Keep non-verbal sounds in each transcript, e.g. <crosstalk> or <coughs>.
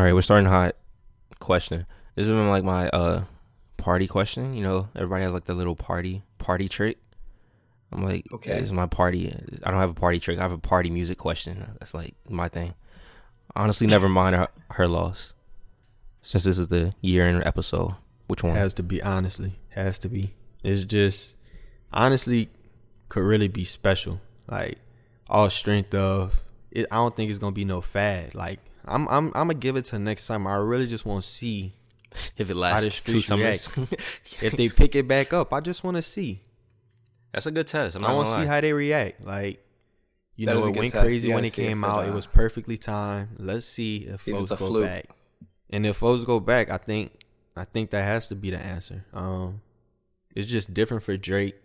All right, we're starting hot. Question. This has been like my uh party question. You know, everybody has like the little party party trick. I'm like, okay, this is my party. I don't have a party trick. I have a party music question. That's like my thing. Honestly, never <laughs> mind her, her loss. Since this is the year end episode, which one has to be? Honestly, has to be. It's just honestly could really be special. Like all strength of it. I don't think it's gonna be no fad. Like I'm I'm I'm gonna give it to next summer. I really just want to see if it lasts two summers. <laughs> if they pick it back up, I just want to see. That's a good test. i want to see how they react. Like you that know, it went crazy when it came out. It was perfectly timed. Let's see if see folks go fluke. back. And if folks go back, I think I think that has to be the answer. Um, it's just different for Drake,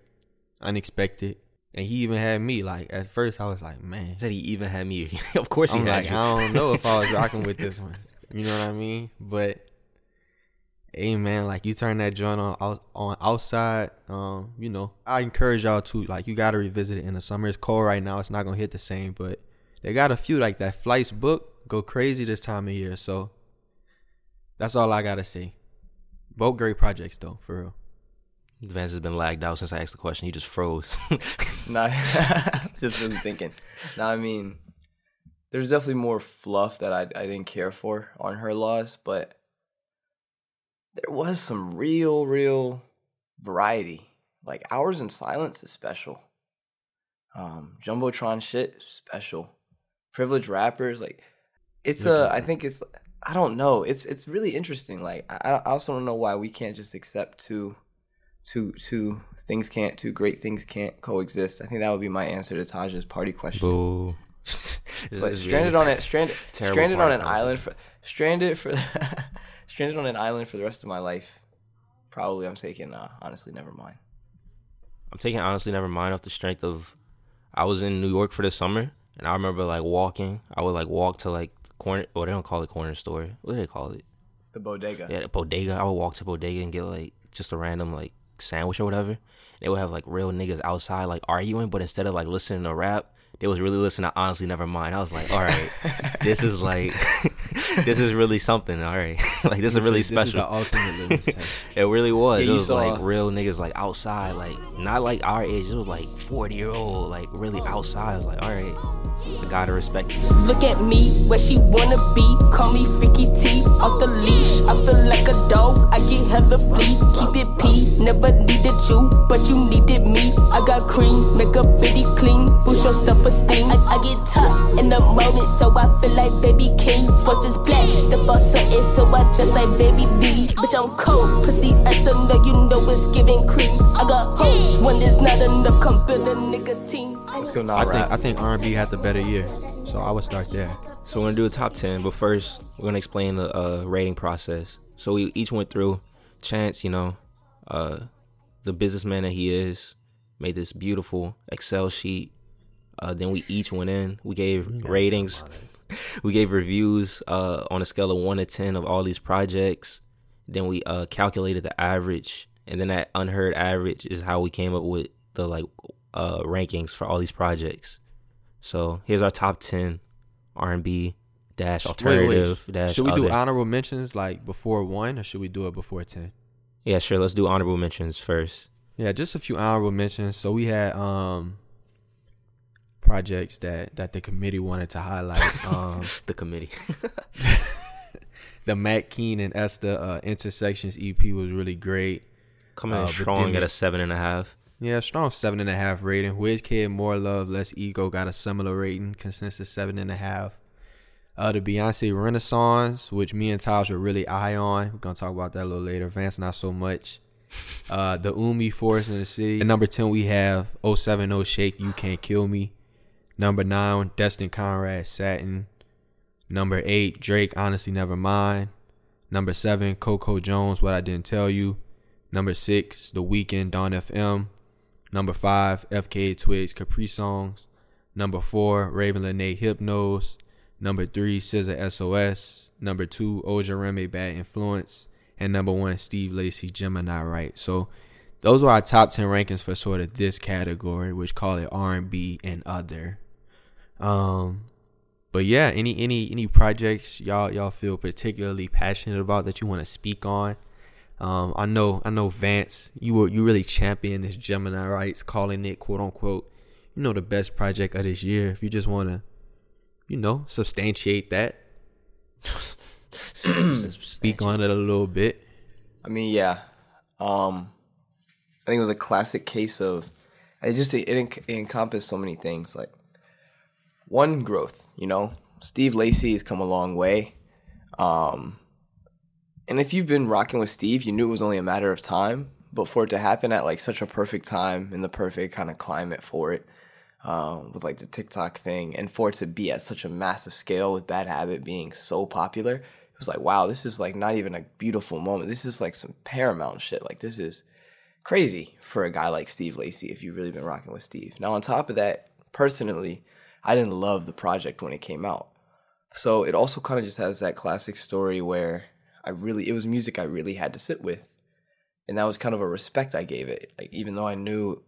unexpected. And he even had me like at first I was like, man. Said he even had me. <laughs> of course he I'm had like, you. I don't know if I was <laughs> rocking with this one. You know what I mean? But hey man, like you turn that joint on on outside, um, you know, I encourage y'all to like you gotta revisit it in the summer. It's cold right now, it's not gonna hit the same, but they got a few like that flights book go crazy this time of year. So that's all I gotta say. Both great projects though, for real. Vance has been lagged out since I asked the question. He just froze. <laughs> nah, <laughs> just really thinking. Now, I mean, there's definitely more fluff that I, I didn't care for on her loss, but there was some real, real variety. Like Hours in Silence is special. Um, Jumbotron shit special. Privileged rappers, like it's a. I think it's. I don't know. It's it's really interesting. Like I, I also don't know why we can't just accept two two two things can't two great things can't coexist. I think that would be my answer to Taj's party question. Boo. <laughs> but stranded really on it, <laughs> stranded, stranded on an island for stranded for <laughs> stranded on an island for the rest of my life. Probably, I'm taking uh, honestly, never mind. I'm taking honestly, never mind off the strength of I was in New York for the summer, and I remember like walking. I would like walk to like corner. Well, they don't call it corner store. What do they call it? The bodega. Yeah, the bodega. I would walk to bodega and get like just a random like sandwich or whatever. They would have like real niggas outside like arguing, but instead of like listening to rap, they was really listening to honestly never mind. I was like, all right, <laughs> this is like <laughs> this is really something. All right, <laughs> like this is really this special. Is the ultimate test. it really was. Yeah, it was saw... like real niggas like outside, like not like our age. It was like forty year old, like really outside. I was like, all right. I gotta respect you. Look at me, where she wanna be. Call me Freaky T. Off the leash, I feel like a dog. I get hella flea. Keep it P. Never needed you, but you needed me. I got cream, make a bitty clean. Push your self esteem. I, I, get tough in the moment, so I feel like baby king. First is black, step up something, so I dress like baby D. Bitch, I'm cold. Pussy ass, so know you know it's giving cream. I got hoes when there's not enough, come build a nigga team. Let's go now. I think I think R&B had the better year, so I would start there. So we're gonna do a top ten, but first we're gonna explain the uh, rating process. So we each went through. Chance, you know, uh, the businessman that he is, made this beautiful Excel sheet. Uh, then we each went in. We gave ratings. <laughs> we gave reviews uh, on a scale of one to ten of all these projects. Then we uh, calculated the average, and then that unheard average is how we came up with the like uh, rankings for all these projects. So here's our top ten R and B dash alternative wait, wait. dash. Should we other. do honorable mentions like before one, or should we do it before ten? Yeah, sure. Let's do honorable mentions first. Yeah, just a few honorable mentions. So we had um projects that that the committee wanted to highlight. <laughs> Um, the committee. <laughs> the Matt Keen and Esther uh, Intersections EP was really great. Coming uh, strong at a seven and a half. Yeah, strong seven and a half rating. Wizkid, More Love, Less Ego got a similar rating, consensus seven and a half. Uh, the Beyonce Renaissance, which me and Taj were really high on. We're gonna talk about that a little later. Vance not so much. <laughs> Uh, the Umi Forest in the City. At number ten we have 070 Shake You Can't Kill Me. Number nine, Destin Conrad Satin. Number eight, Drake Honestly Never Mind. Number seven, Coco Jones What I Didn't Tell You. Number six, The Weeknd Dawn FM. Number five, FKA Twigs Caprisongs. Number four, Ravyn Lenae Hypnos. Number three, SZA SOS. Number two, Ojerime Bad Influence. And number one, Steve Lacy Gemini Right. So those are our top ten rankings for sort of this category, which call it R and B and other. Um, but yeah, any any any projects y'all y'all feel particularly passionate about that you want to speak on? Um, I know I know Vance, you were you really champion this Gemini rights, calling it quote unquote, you know, the best project of this year. If you just want to, you know, substantiate that, <coughs> speak on it a little bit. I mean, yeah. Um, I think it was a classic case of it just it, it encompassed so many things. Like one growth, you know, Steve Lacy has come a long way. Um, and if you've been rocking with Steve, you knew it was only a matter of time. But for it to happen at like such a perfect time in the perfect kind of climate for it, um, with like the TikTok thing, and for it to be at such a massive scale with Bad Habit being so popular, it was like, wow, this is like not even a beautiful moment. This is like some paramount shit. Like this is crazy for a guy like Steve Lacy if you've really been rocking with Steve. Now on top of that, personally, I didn't love the project when it came out. So it also kind of just has that classic story where I really it was music I really had to sit with. And that was kind of a respect I gave it. Like even though I knew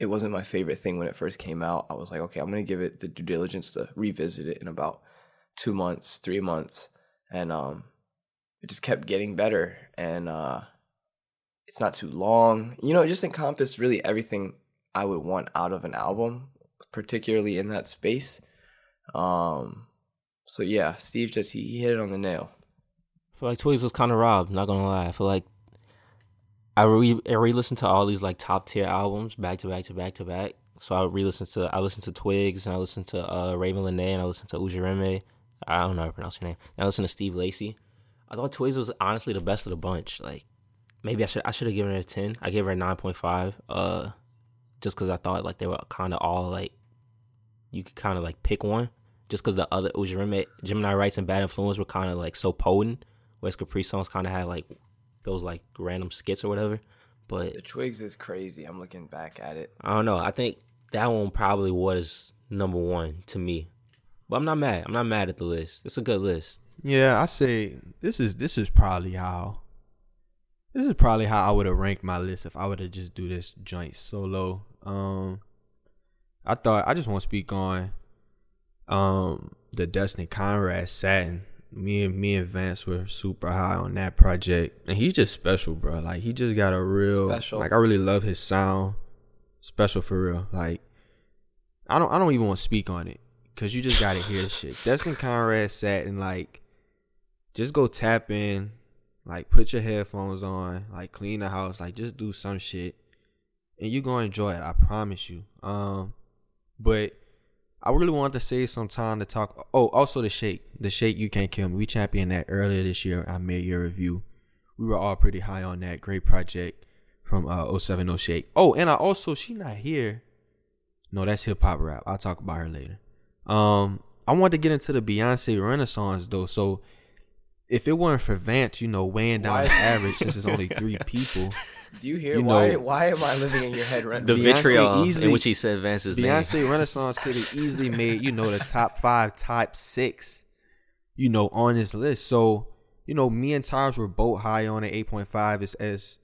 it wasn't my favorite thing when it first came out, I was like, okay, I'm gonna give it the due diligence to revisit it in about two months, three months. And um it just kept getting better and uh it's not too long. You know, it just encompassed really everything I would want out of an album, particularly in that space. Um so yeah, Steve just he, he hit it on the nail. I feel like Twigs was kind of robbed. Not gonna lie. I feel like I re I re-listened to all these like top tier albums back to back to back to back. So I re-listened to I listened to Twigs and I listened to uh, Ravyn Lenae and I listened to Ujireme. I don't know how to pronounce your name. And I listened to Steve Lacy. I thought Twigs was honestly the best of the bunch. Like maybe I should I should have given it a ten. I gave her a nine point five. Uh, just because I thought like they were kind of all like you could kind of like pick one. Just because the other Ujireme, Gemini Rights and Bad Influence were kind of like so potent West Caprisongs kind of had like those like random skits or whatever. But the Twigs is crazy. I'm looking back at it. I don't know. I think that one probably was number one to me. But I'm not mad. I'm not mad at the list. It's a good list. Yeah, I say this is this is probably how this is probably how I would have ranked my list if I would have just do this joint solo. Um I thought I just want to speak on um the Destin Conrad Satin me and me and Vance were super high on that project, and he's just special, bro. Like he just got a real special. Like I really love his sound, special for real. Like I don't I don't even want to speak on it because you just gotta hear the shit. <laughs> Destin Conrad Satin like just go tap in, like put your headphones on, like clean the house, like just do some shit, and you gonna enjoy it. I promise you. Um, but I really wanted to save some time to talk. Oh, also the shake, the shake you can't kill me. We championed that earlier this year. I made your review. We were all pretty high on that. Great project from uh 070 Shake. Oh, and I also she not here. No, that's hip hop rap. I'll talk about her later. Um, I wanted to get into the Beyonce Renaissance though. So if it weren't for Vance, you know, weighing down the average since it's only <laughs> three people. Do you hear you why? Know, why am I living in your head right <laughs> The vitriol easily, in which he said Vance's Beyonce name. Renaissance could have easily <laughs> made you know the top five, top six, you know, on this list. So you know, me and Taj were both high on it. Eight point five is as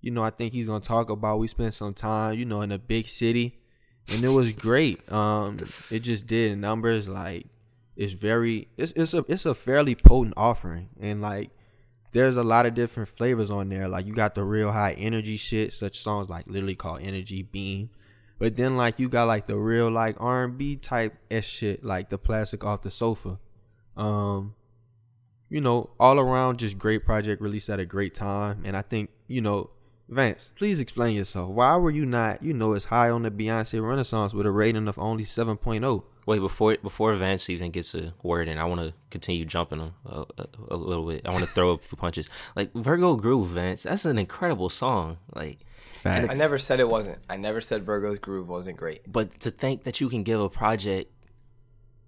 you know. I think he's gonna talk about. We spent some time, you know, in a big city, and it was great. Um, it just did numbers like it's very. It's it's a it's a fairly potent offering, and like there's a lot of different flavors on there. Like you got the real high energy shit, such songs like literally called Energy Beam. But then like you got like the real like R and B type s shit, like the plastic off the sofa. Um, you know, all around just great project released at a great time. And I think, you know, Vance, please explain yourself. Why were you not, you know, as high on the Beyonce Renaissance with a rating of only 7.0? Wait, before before Vance even gets a word in, I want to continue jumping him a, a, a, little bit. I want to throw a few punches. Like Virgo Groove, Vance, that's an incredible song. Like, I never said it wasn't. I never said Virgo's Groove wasn't great. But to think that you can give a project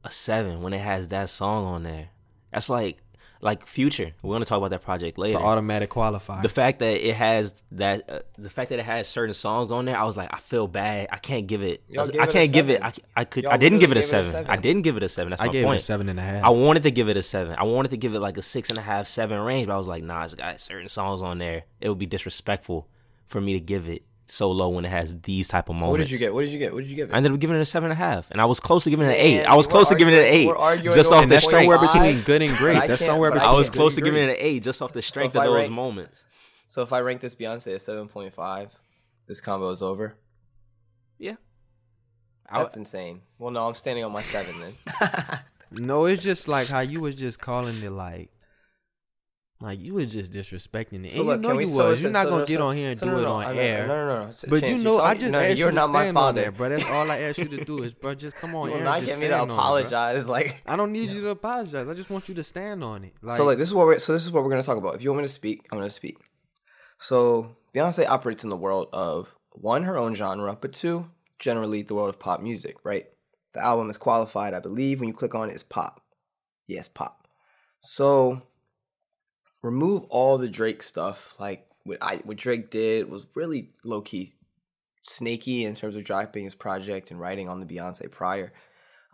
a seven when it has that song on there, that's like like Future. We're gonna talk about that project later. It's an automatic qualifier. The fact that it has that, uh, the fact that it has certain songs on there, I was like, I feel bad. I can't give it. I, I can't give it. I, I could. Y'all I didn't give it a seven. It a seven. I didn't give it a seven. That's I my gave point. it a seven and a half. I wanted to give it a seven. I wanted to give it like a six and a half, seven range. But I was like, nah, it's got certain songs on there. It would be disrespectful for me to give it so low when it has these type of moments. What did you get? What did you get? What did you get? I ended up giving it a seven and a half, and I was close to giving it an eight. I was close to giving it an eight, we're arguing just over off the that's strength. somewhere between good and great. I That's somewhere between. I was close to giving it an eight, just off the strength if of those rank- moments. So if I rank this Beyonce at seven point five, this combo is over. Yeah, I, That's insane. Well, no, I'm standing on my seven then. <laughs> No, it's just like how you was just calling it like, like you was just disrespecting it. and you know we- you so was. You're listen, not so- gonna get so- on here and so do no, it on I air. No, no, no. no. But you you're know, I just no, asked you're you to not my father. there, bro. That's all I asked you to do is, bro, just come on. You and not get me to it, apologize. Like I don't need you to apologize. I just want you to stand on it. Like, so, like this is what we're so this is what we're gonna talk about. If you want me to speak, I'm gonna speak. So Beyonce operates in the world of one, her own genre, but two, generally the world of pop music. Right? The album is qualified, I believe, when you click on it, it, is pop. Yes, pop. So remove all the Drake stuff. Like what I what Drake did was really low key snaky in terms of dropping his project and writing on the Beyonce prior.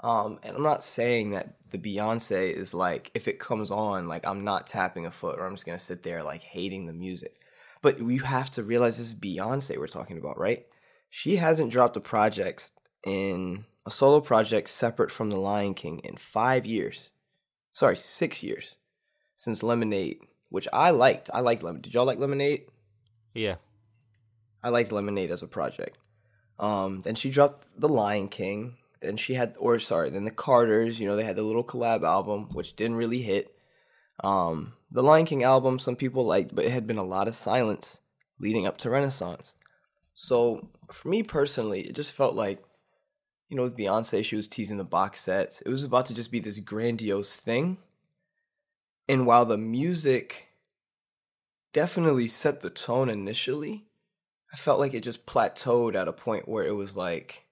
Um, and I'm not saying that the Beyonce is like if it comes on, like I'm not tapping a foot or I'm just gonna sit there like hating the music. But you have to realize this is Beyonce we're talking about, right? She hasn't dropped a project in a solo project separate from The Lion King in five years. Sorry, six years since Lemonade, which I liked. I liked Lemon. Did y'all like Lemonade? yeah. I liked Lemonade as a project. Um, then she dropped The Lion King. Then she had, or sorry, then the Carters. You know, they had the little collab album, which didn't really hit. Um, the Lion King album, some people liked, but it had been a lot of silence leading up to Renaissance. So for me personally, it just felt like, you know, with Beyonce, she was teasing the box sets. It was about to just be this grandiose thing. And while the music definitely set the tone initially, I felt like it just plateaued at a point where it was like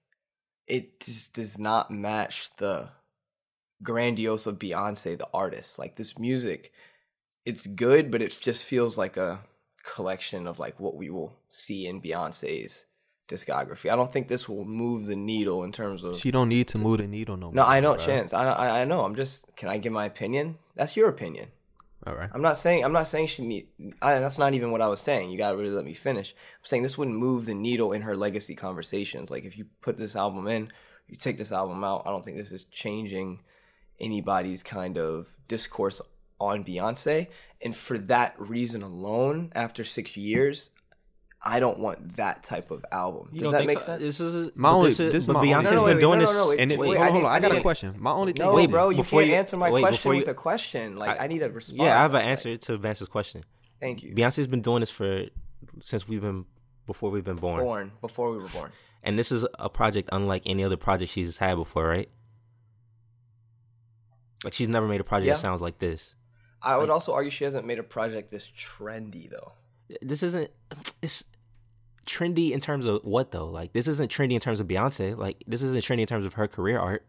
it just does not match the grandiose of Beyonce, the artist. Like this music, it's good, but it just feels like a collection of like what we will see in Beyonce's discography. I don't think this will move the needle in terms of. she don't need to move the needle no more. no, I know, bro. Chance. I, I I know. I'm just. Can I give my opinion? That's your opinion. All right. I'm not saying I'm not saying she need. I, that's not even what I was saying. You gotta really let me finish. I'm saying this wouldn't move the needle in her legacy conversations. Like if you put this album in, you take this album out. I don't think this is changing anybody's kind of discourse on Beyonce. And for that reason alone, after six years, I don't want that type of album. You Does that make so? sense? This is My only- this is, this is my only- Beyonce's No, no, been doing no, this. no, wait. And it, Wait, wait, I hold on, hold on. I I got a question. My only thing. no, Wait, bro, you before can't you- answer my wait, question you- with a question. Like I- I, need a response. Yeah, I have an Like, answer to Vance's question. Thank you. Beyonce's been doing this for since we've been before we've been born. born before we were born. And this is a project unlike any other project she's had before, right? Like she's never made a project Yeah. that sounds like this. I would also argue she hasn't made a project this trendy though. This isn't <sniffs> it's trendy in terms of what though? Like this isn't trendy in terms of Beyonce. Like this isn't trendy in terms of her career art.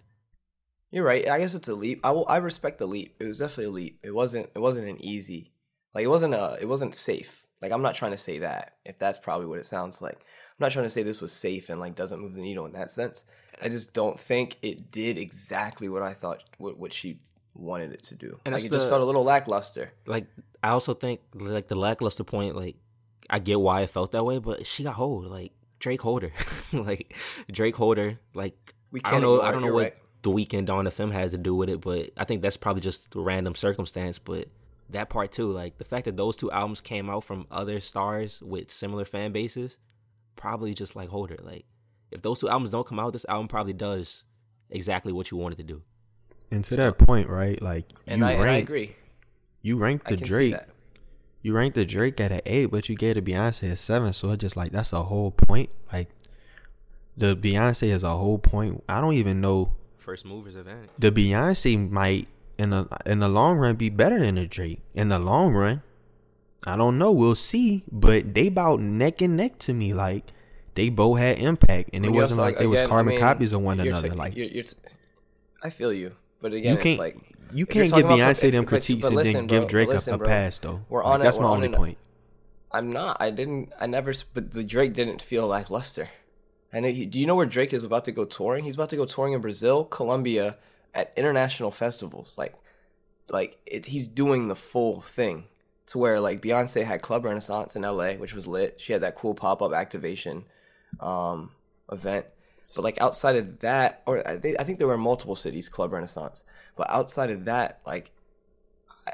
You're right. I guess it's a leap. I will. I respect the leap. It was definitely a leap. It wasn't. It wasn't an easy. Like it wasn't a. It wasn't safe. Like I'm not trying to say that. If that's probably what it sounds like. I'm not trying to say this was safe and like doesn't move the needle in that sense. I just don't think it did exactly what I thought. What what she wanted it to do. And like it just felt a little lackluster. Like I also think like the lackluster point, like I get why it felt that way, but she got hold. Like Drake Holder. <laughs> like Drake Holder, like We I can't don't know I don't know what right. the Weeknd Dawn FM had to do with it, but I think that's probably just a random circumstance. But that part too, like the fact that those two albums came out from other stars with similar fan bases, probably just like Holder. Like if those two albums don't come out, this album probably does exactly what you wanted to do. And to that point, right? Like And you I, and I rank, agree. you ranked I the can see Drake. that. You ranked the Drake at an eight, but you gave the Beyonce a seven. So it's just like that's a whole point. Like the Beyonce is a whole point. I don't even know First movers advantage. the Beyonce might in the in the long run be better than the Drake. In the long run, I don't know. We'll see. But they bout neck and neck to me. Like they both had impact, and it wasn't also, like, they was again, I carbon mean, copies of one you're another. t- like you're, you're t- I feel you, but again, you can't it's like you can't give Beyonce them critiques but and listen, then bro, give Drake a- listen, a, bro. pass though. We're Like, on that's my on only point. I'm not. I didn't. I never. But the Drake didn't feel like lackluster. And he, do you know where Drake is about to go touring? He's about to go touring in Brazil, Colombia, at international festivals. Like, like it, he's doing the full thing. to where like Beyonce had Club Renaissance in LA, which was lit. She had that cool pop up activation um, event. But like outside of that, or I think, I think there were multiple cities Club Renaissance. But outside of that, like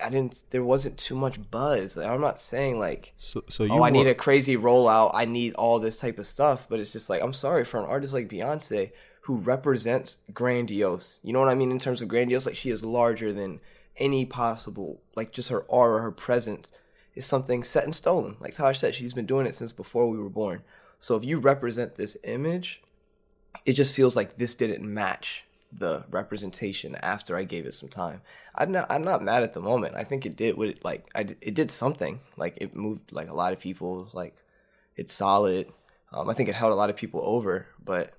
I didn't. There wasn't too much buzz. Like, I'm not saying like, So, so you oh, I need a crazy rollout. I need all this type of stuff. But it's just like I'm sorry for an artist like Beyonce who represents grandiose. You know what I mean in terms of grandiose. Like she is larger than any possible. Like just her aura, her presence is something set in stone. Like Taj said, she's been doing it since before we were born. So if you represent this image, it just feels like this didn't match the representation after I gave it some time. I'm not I'm not mad at the moment. I think it did what it like I it did something. Like it moved like a lot of people. It like it's solid. Um, I think it held a lot of people over, but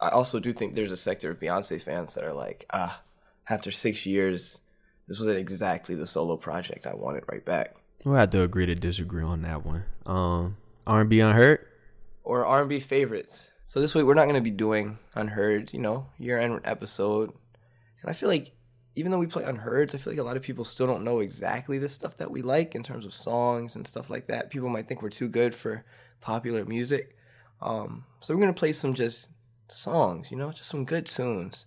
I also do think there's a sector of Beyonce fans that are like, ah, after six years, this wasn't exactly the solo project I wanted right back. We'll have to agree to disagree on that one. Um, R&B unheard. or R&B favorites. So this week we're not going to be doing Unheard, you know, year-end episode. And I feel like even though we play Unheards, I feel like a lot of people still don't know exactly the stuff that we like in terms of songs and stuff like that. People might think we're too good for popular music. Um, so we're going to play some just songs, you know, just some good tunes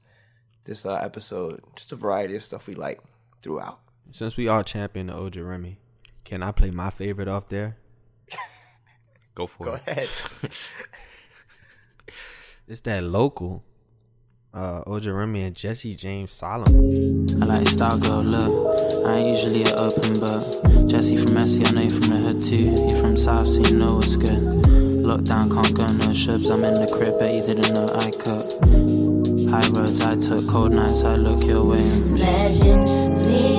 this uh, episode. Just a variety of stuff we like throughout. Since we all champion the Ojerime, can I play my favorite off there? <laughs> Go for Go it. Go ahead. <laughs> It's that local. Uh, Ojerime and Jesse James Solomon. I like style girl look. I ain't usually a open book. Jesse from Essie, I know you from the hood too. You from South, so you know what's good. Lockdown, can't go no shubs. I'm in the crib, bet you didn't know I cook. High roads I took, cold nights I look your way. Imagine me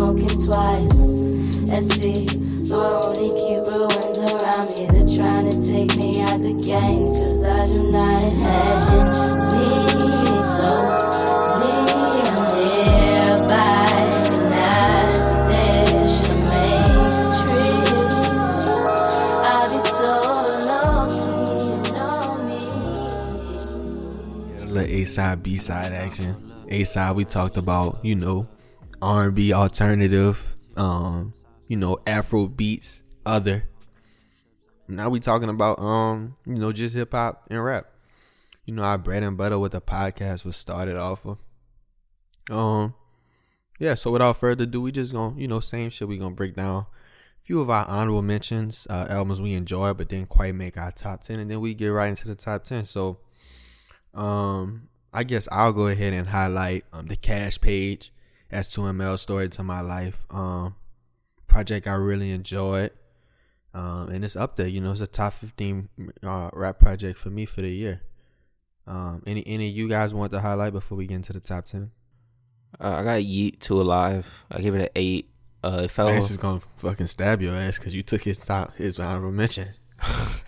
smoking twice. SC, so I only keep ruins around me. They're trying to take me out the game, cause I do not imagine me closely. Nearby, A side, B side action. A side we talked about, you know, R and B alternative, um, you know, Afro beats, other. Now we talking about um, you know, just hip hop and rap. You know, our bread and butter with the podcast was started off of. Um, yeah. So without further ado, we just gonna, you know, same shit. We gonna break down a few of our honorable mentions, uh, albums we enjoy but didn't quite make our top ten, and then we get right into the top ten. So, um, I guess I'll go ahead and highlight um the Cash page as 2ML story to my life. Um, project I really enjoyed. Um, and it's up there. You know, it's a top 15 uh, rap project for me for the year. Um, any any of you guys want to highlight before we get into the top 10? Uh, I got Yeat to Alive. I give it an eight. Uh, it fell. Is gonna fucking stab your ass because you took his top his honorable mention. <laughs> oh,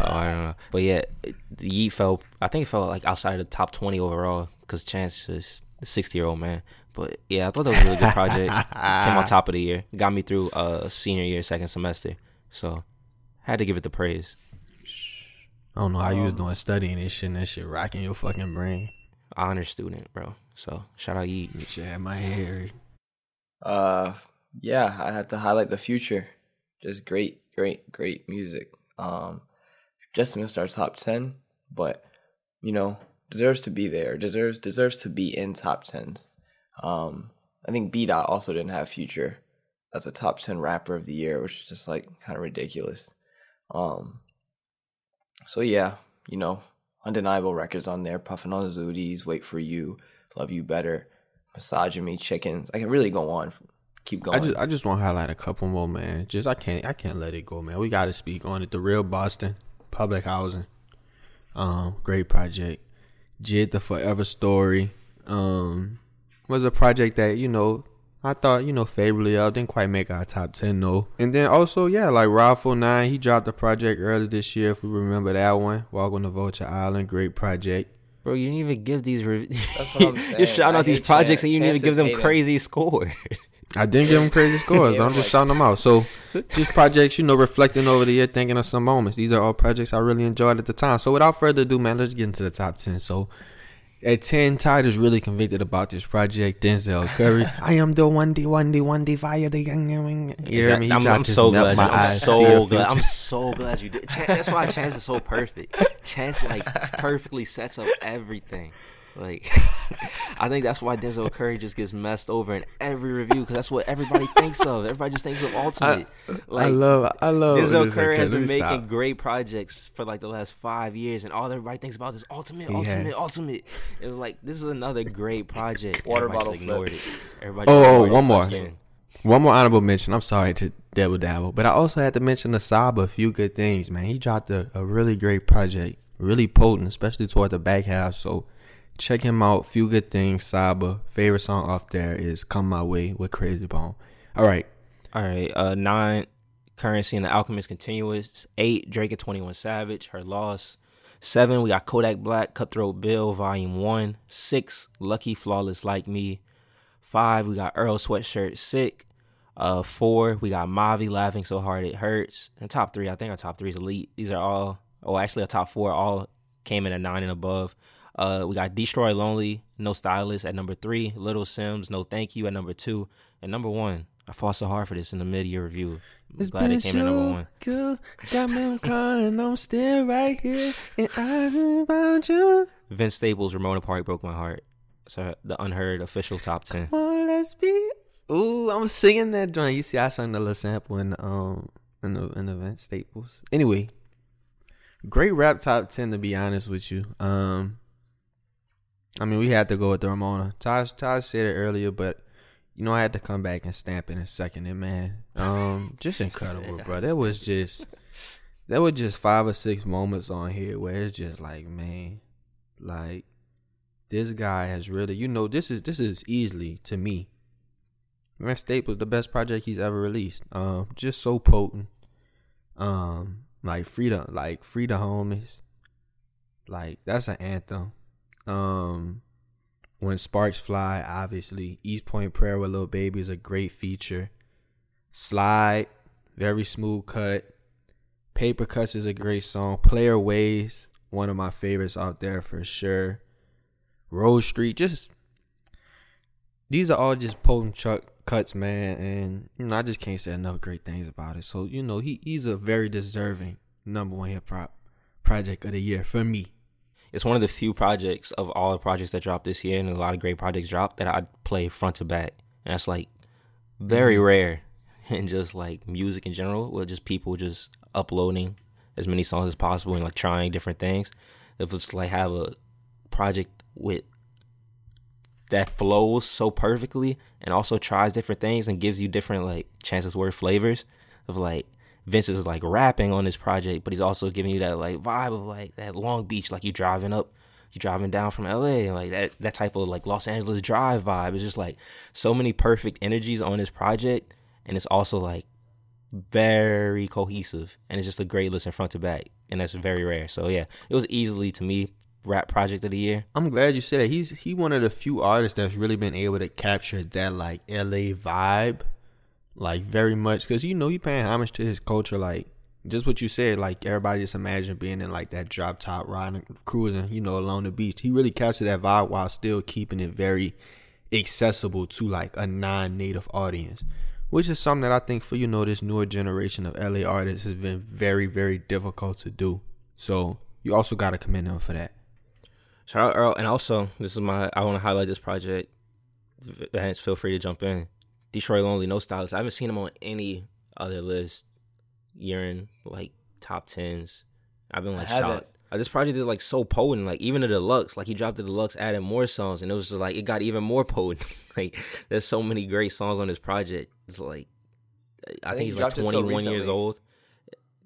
I don't know. But yeah, the Yeat fell. I think it fell like outside of the top twenty overall because Chance is a sixty year old man. But yeah, I thought that was a really good project. Came on <laughs> top of the year. Got me through uh senior year, second semester. So had to give it the praise. I don't know how you was doing studying this shit and that shit rocking your fucking brain. Honor student, bro. So shout out Yeat. Shit had my hair. Uh, yeah, I'd have to highlight the future. Just great, great, great music. Um, just missed our top ten, but you know deserves to be there. Deserves deserves to be in top tens. Um, I think B Dot also didn't have future as a top ten rapper of the year, which is just like kind of ridiculous. Um, so yeah, you know, undeniable records on there. Puffin on the Zooties, Wait for You, Love You Better, Misogyny, Chickens. I can really go on, keep going. I just I just want to highlight a couple more, man. Just I can't I can't let it go, man. We got to speak on it. The real Boston public housing, um, great project. Jid the Forever Story. Um, was a project that you know I thought you know favorably of. Didn't quite make our top ten though. And then also yeah, like Ralph 09, he dropped a project earlier this year. If we remember that one, Walk on the Vulture Island, great project. Bro, you didn't even give these. Rev- <laughs> That's what I'm saying. you shout I out these hate projects Chance. and you didn't even give them crazy scores. I didn't give them crazy <laughs> scores, Yeah, but I'm I'm just like- shouting them out. So just projects, you know, reflecting over the year, thinking of some moments. These are all projects I really enjoyed at the time. So without further ado, man, let's get into the top ten. So at ten, Ty is really convicted about this project. Denzel Curry. <laughs> I am the one D one D one D fire the young You hear me? He I'm, I'm so glad. My I'm Eyes, so glad. I'm so glad you did. Chan- That's why Chance is so perfect. Chance like perfectly sets up everything. Like, <laughs> I think that's why Denzel Curry just gets messed over in every review because that's what everybody thinks of. Everybody just thinks of Ultimate. like, I love, I love. Denzel Denzel Curry has been making stop. great projects for like the last five years, and all everybody thinks about is ultimate, He ultimate, ultimate. It was like this is another great project. Water Everybody bottle ignored flip. it. Everybody. Oh, just oh, ignored it more. again. One more honorable mention. I'm sorry to dabble dabble, but I also had to mention the Saba. A few good things, man. He dropped a, a really great project, really potent, especially toward the back half. So check him out. Few good things. Saba. Favorite song off there is "Come My Way" with Krayzie Bone. All right, All right. Uh, nine, Curren$y and the Alchemist Continuance. Eight, Drake and 21 Savage, Her Loss. Seven, we got Kodak Black, Cutthroat Bill, Volume 1. Six, Lucki Flawless Like Me. Five, we got Earl Sweatshirt, Sick. Uh, four, we got Mavi, Laughing So Hard It Hurts. And top three, I think our top three is elite. These are all, oh, actually, our top four all came in at nine and above. Uh, we got Destroy Lonely, No Stylist at number three. Little Simz, No Thank You at number two. And number one, I fought so hard for this in the mid-year review. I'm glad it came in number one. good. Got me crying. I'm still right here, and I think about you. Vince Staples, Ramona Park broke my heart. So the unheard official top ten. Come on, let's be. Ooh, I'm singing that joint. You see, I sung the little sample in the, um in the in the Vince Staples. Anyway, great rap top ten to be honest with you. Um, I mean, we had to go with the Ramona. Taj Taj said it earlier, but you know, I had to come back and stamp it and second it, man. Um, <laughs> just incredible, bro. That was just there were just five or six moments on here where it's just like, man, like this guy has really, you know, this is this is easily to me. Vince Staples, the best project he's ever released. Um, just so potent. Um, like free freedom, like free the homies. Like that's an anthem. Um, when sparks fly, obviously East Point Prayer with Lil Baby is a great feature. Slide, very smooth cut. Paper Cuts is a great song. Player Ways, one of my favorites out there for sure. Rose Street, just these are all just potent chuck cuts, man, and you know I just can't say enough great things about it. So you know he he's a very deserving number one hip hop project of the year for me. It's one of the few projects of all the projects that dropped this year, and a lot of great projects dropped that I play front to back, and that's like very mm-hmm. rare. <laughs> In just like music in general, with just people just uploading as many songs as possible and like trying different things. If it's like have a project with that flows so perfectly and also tries different things and gives you different like chances word flavors of like Vince is like rapping on this project, but he's also giving you that like vibe of like that Long Beach, like you driving up, you driving down from LA, and like that that type of like Los Angeles drive vibe. It's just like so many perfect energies on this project, and it's also like very cohesive, and it's just a great listen front to back, and that's very rare. So yeah, it was easily to me rap project of the year. I'm glad you said that. He's he one of the few artists that's really been able to capture that like LA vibe, like very much because you know he paying homage to his culture. Like just what you said, like everybody just imagine being in like that drop top riding, cruising, you know, along the beach. He really captured that vibe while still keeping it very accessible to like a non-native audience, which is something that I think for you know this newer generation of LA artists has been very very difficult to do. So you also got to commend him for that. Shout out Earl, and also this is my I want to highlight this project. Vance, feel free to jump in. Destroy Lonely, no stylist. I haven't seen him on any other list. Year in like top tens. I've been like haven't. shocked. Uh, This project is like so potent. Like even the deluxe, like he dropped the deluxe, added more songs, and it was just like it got even more <laughs> potent. like there's so many great songs on this project. It's like I, think think he's like dropped it so 21 years old.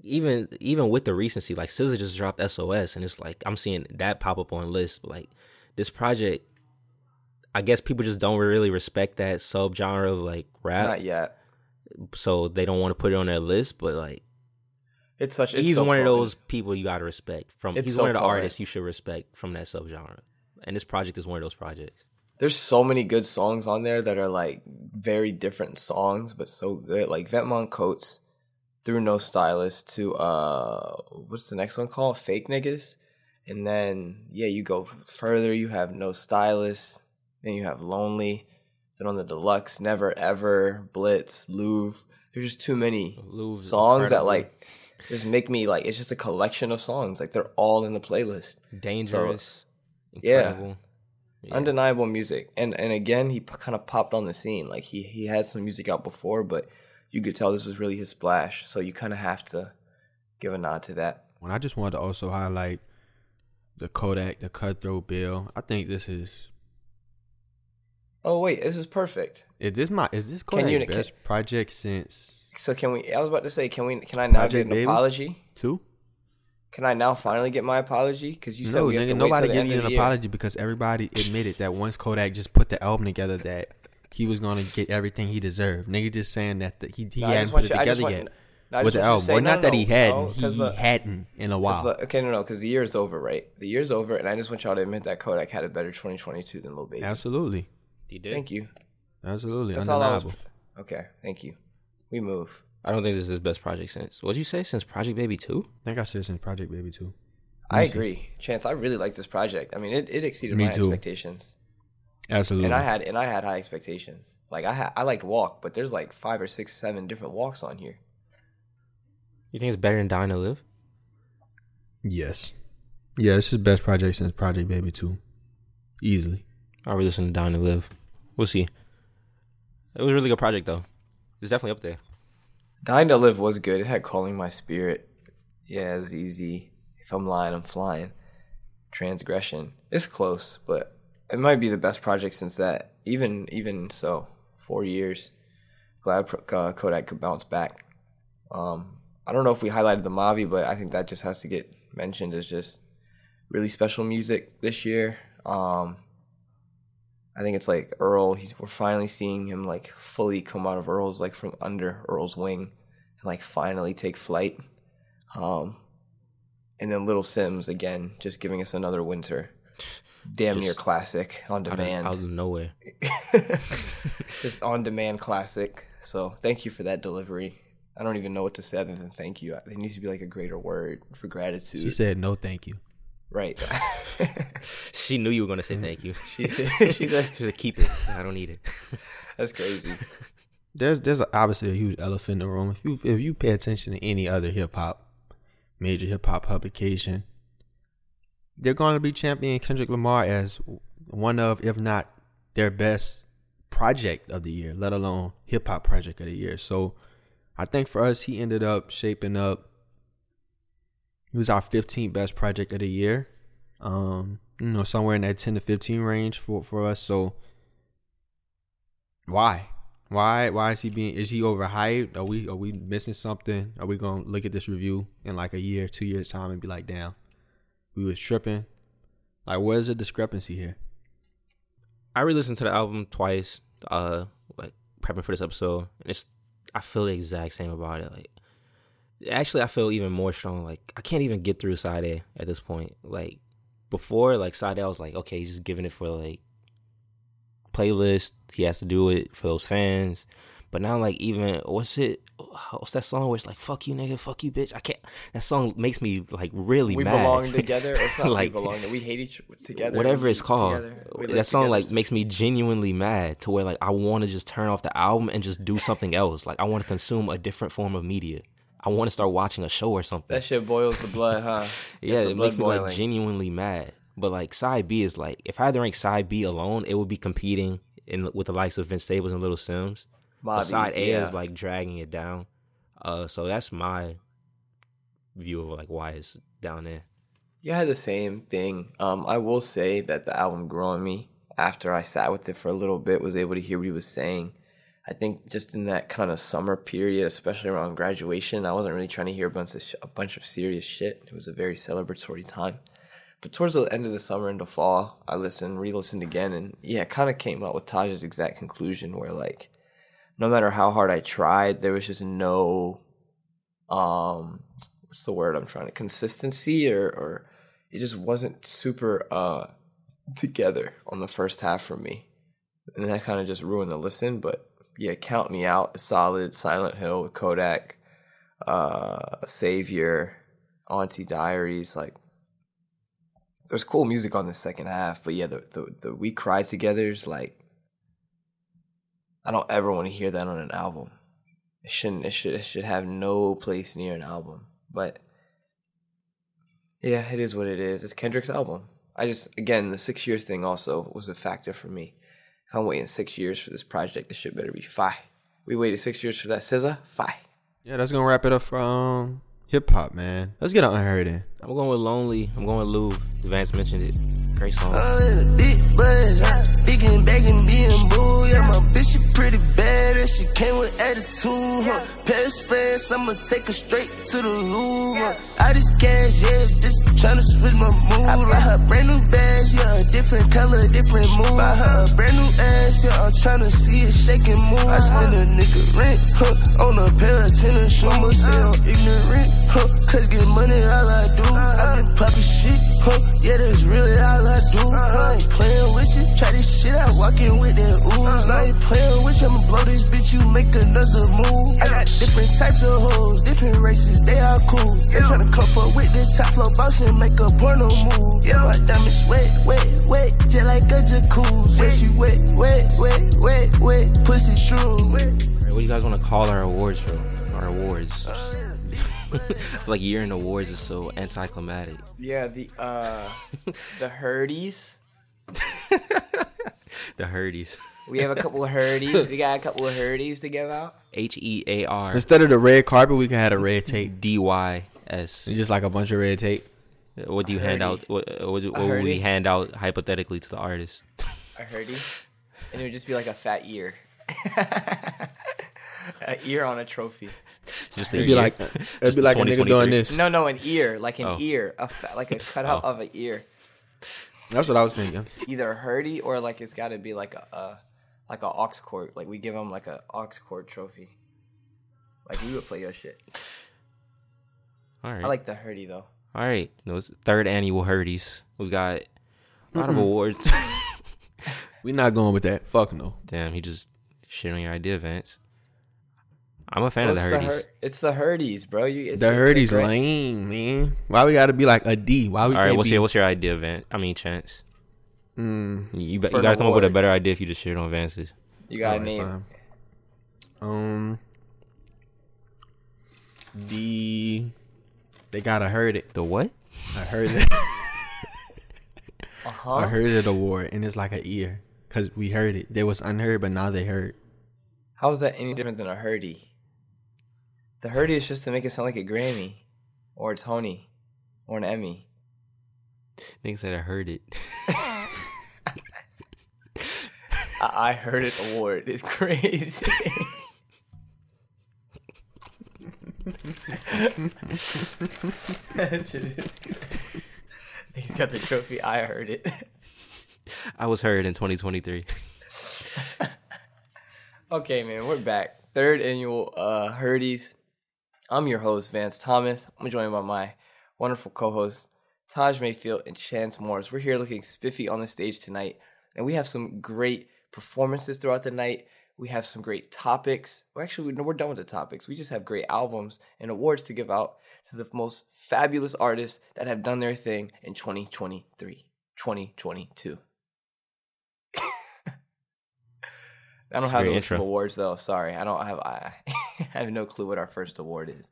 even even with the recency, like SZA just dropped SOS, and it's like I'm seeing that pop up on lists. But like this project, I guess people just don't really respect that subgenre of like rap, Not yet. so they don't want to put it on their list. But like It's such. It's he's so one of those people you gotta respect. From It's he's so one of the artists you should respect from that subgenre. And this project is one of those projects. There's so many good songs on there that are like very different songs, but so good. Like Vetmont Coats through No Stylist to uh, what's the next one called? Fake Niggas, and then yeah, you go further. You have No Stylist, then you have Lonely, then on the deluxe, Never Ever, Blitz, Louvre. There's just too many Louvre's songs that like just make me like it's just a collection of songs. Like they're all in the playlist. Dangerous, Yeah. incredible. Yeah. undeniable music and and again he p- kind of popped on the scene like he he had some music out before but you could tell this was really his splash so you kind of have to give a nod to that When I just wanted to also highlight the Kodak, the Cutthroat Bill. I think this is oh wait this is perfect is this my is this Can Kodak you- best project since so can we i was about to say can we can i now Project get an Baby? apology two? can i now finally get my apology because you said no, we have nigga, to wait nobody till the gave end you of an the year. apology because everybody admitted that once Kodak just put the album together, that he was gonna get everything he deserved. Nigga just saying that the, he he No, hadn't put want it you- together want- yet no, with the album. say- no, not that he hadn't, no, he the- hadn't in a while. the- okay no no because the year is over right the year's over and i just want y'all to admit that kodak had a better 2022 than lil baby Absolutely, He did. thank you absolutely, that's all i was undeniable. okay thank you we move I don't think this is his best project since. What'd you say? Since Project Baby Two? I think I said since Project Baby Two. I agree, Chance. I really like this project. I mean, it, it exceeded Me my too. expectations, Absolutely, and I had and I had high expectations. Like I had, I liked Walk, but there's like five or six, seven different walks on here. You think it's better than Dying to Live? yes, yeah. This is best project since Project Baby two, easily. I'll re listen to Dying to Live. We'll see. It was a really good project though. It's definitely up there. Dying to Live was good. It had Calling My Spirit. Yeah, it was easy. If I'm lying, I'm flying. Transgression. It's close, but it might be the best project since that. Even even so, four years. Glad uh, Kodak could bounce back. Um, I don't know if we highlighted the Mavi, but I think that just has to get mentioned as just really special music this year. Um, I think it's like Earl. He's we're finally seeing him like fully come out of Earl's like from under Earl's wing and like finally take flight. Um, and then Little Simz again, just giving us another winter, damn near classic on Out of, demand, out of nowhere. <laughs> just on demand classic. So thank you for that delivery. I don't even know what to say other than thank you. There needs to be like a greater word for gratitude. She said no, thank you. Right. <laughs> She knew you were gonna say thank you. she said, <laughs> she said, She said, "Keep it. I don't need it." <laughs> that's crazy. There's there's obviously a huge elephant in the room. If you if you pay attention to any other hip hop major hip hop publication, they're going to be championing Kendrick Lamar as one of, if not their best project of the year, let alone hip hop project of the year. So I think for us, he ended up shaping up. He was our 15th best project of the year. Um, you know, somewhere in that 10 to 15 range for for us. So why? Why why is he being is he overhyped? Are we are we missing something? Are we gonna look at this review in like a year, two years time and be like, damn, we was tripping? Like where's the discrepancy here? I re-listened to the album twice, uh, like prepping for this episode, and it's I feel the exact same about it. Like, actually, I feel even more strong. Like, I can't even get through side A at this point. Like, before, like side A, I was like, okay, he's just giving it for like playlist. He has to do it for those fans. But now, like, even what's it? What's that song where it's like "fuck you, nigga, fuck you, bitch"? I can't. That song makes me like really mad. we mad. belong together. <laughs> It's not Like, we belong. We hate each together. whatever it's called. together, we live That song like makes me genuinely mad to where like I want to just turn off the album and just do something else. Like I want to consume a different form of media. I want to start watching a show or something. that shit boils the blood, huh? <laughs> yeah, it makes me like genuinely mad. But like side B is like if I had to rank side B alone, it would be competing in with the likes of Vince Staples and Little Simz. But Mobbies, side A yeah. is like dragging it down. Uh, so that's my view of like why it's down there. You had the same thing. Um, I will say that the album grew on me after I sat with it for a little bit, was able to hear what he was saying. I think just in that kind of summer period, especially around graduation, I wasn't really trying to hear a bunch of sh- a bunch of serious shit. It was a very celebratory time. But towards the end of the summer into fall, I listened, re-listened again, and yeah, kind of came out with Taj's exact conclusion, where like, no matter how hard I tried, there was just no, um, what's the word I'm trying to consistency, or or it just wasn't super uh together on the first half for me, and that kind of just ruined the listen. But yeah, count me out. Solid, Silent Hill Kodak, uh, Savior, Auntie Diaries, like there's cool music on the second half, but yeah, the the, the we cry together is like I don't ever want to hear that on an album. It shouldn't. It should. It should have no place near an album. But yeah, it is what it is. It's Kendrick's album. I just again the six year thing also was a factor for me. I'm waiting six years for this project. This shit better be fire. We waited six years for that scissor. Fire. Yeah, that's gonna wrap it up from um, hip hop, man. Let's get on unheard in. I'm going with Lonely. I'm going with Louvre. Vance mentioned it. Great song. I'm in a big buzz, big and back and being boo. Yeah, my bitch, she pretty bad, and she came with attitude. Huh? Paris, France, I'ma take her straight to the Louvre. I just cash, yeah, just tryna switch my mood. I buy her brand new bags, yeah, a different color, different mood. Buy her a brand new ass, yeah, I'm tryna see it shake and move. I spend a nigga rent, huh, on a pair of tennis shoes. I'ma say I'm ignorant, huh, cause get money all I do. I uh-huh. been poppin' shit, huh, yeah, that's really all I do. I ain't uh-huh. playing with you, try this shit out, walking with that ooze. Uh-huh. I ain't playing with you, I'ma blow this bitch, you make another move. I got different types of hoes, different races, they all cool. They tryna come fuck with this top floor boss and make a porno move. Yeah, my diamonds wet, wet, wet, just like a jacuzzi. Yeah, she wet, wet, wet, wet, wet, pussy true. All right, what do you guys want to call our awards show? Our awards. Uh, I <laughs> feel like year in awards is so anticlimactic. Yeah, the uh, the Herdies. <laughs> The Herdies. We have a couple of Herdies. We got a couple of Herdies to give out. H E A R Instead of the red carpet, we can have a red tape. D Y S. Just like a bunch of red tape. What do you A hand Herdie. out? What, what, what would we hand out hypothetically to the artist? A Herdie, and it would just be like a fat ear. <laughs> a ear on a trophy. Just It'd be year. like it'd be the like a nigga 2023. doing this. No, no, an ear, like an Oh. ear, a fa- like a cutout Oh. of an ear. That's what I was thinking. Either a Herdy or like it's got to be like a, a like a aux cord. Like we give them like a aux cord trophy. Like we would play your shit. All right. I like the Herdy though. All right. Those third annual Herdies. We got a lot of awards. <laughs> We're not going with that. Fuck no. Damn, he just shit on your idea, Vance. I'm a fan Bro, of the it's, the Her- it's the Herdies, bro. You, it's, The it's a great- lame, man. Why we gotta be like a D? Why we All right, can't what's be? your what's your idea, Vance? I mean, Chance. Mm, You, be- you gotta come up with a better idea if you just shit on Vance's. You got to alright, name. fine. Um, the they gotta heard it. The what? I heard it. <laughs> Uh huh. I heard it award, and it's like an ear because we heard it. They was unheard, but now they heard. How is that any different than a Herdy? The Herdy is just to make it sound like a Grammy, or a Tony, or an Emmy. Nigga said I heard it. <laughs> I, I heard it award <laughs> is crazy. that crazy. He's got the trophy. I heard it. I was heard in 2023. <laughs> Okay, man, we're back. Third annual uh Herdies. I'm your host, Vance Thomas. I'm joined by my wonderful co-hosts, Taj Mayfield and Chance Morris. We're here looking spiffy on the stage tonight, and we have some great performances throughout the night. We have some great topics. Well, actually, we- we're done with the topics. We just have great albums and awards to give out to the most fabulous artists that have done their thing in 2023, 2022. I don't have the list of awards though. Sorry, I don't have. I, <laughs> I have no clue what our first award is.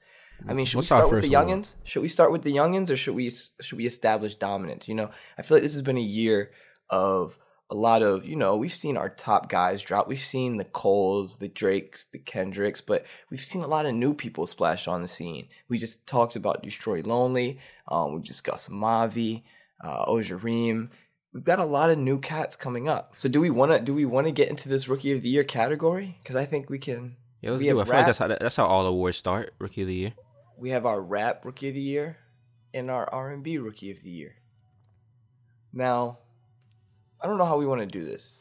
I mean, should What's we start with the first award? youngins? Should we start with the youngins, or should we should we establish dominance? You know, I feel like this has been a year of a lot of you know we've seen our top guys drop. We've seen the Coles, the Drakes, the Kendricks, but we've seen a lot of new people splash on the scene. We just talked about Destroy Lonely. Um, we've discussed Mavi, uh, Ojerime. We've got a lot of new cats coming up. So do we want to do we want to get into this rookie of the year category? Because I think we can. Yeah, let's we do it. I feel like rap, that's how that's how all awards start. Rookie of the year. we have our rap rookie of the year and our R and B rookie of the year. Now, I don't know how we want to do this.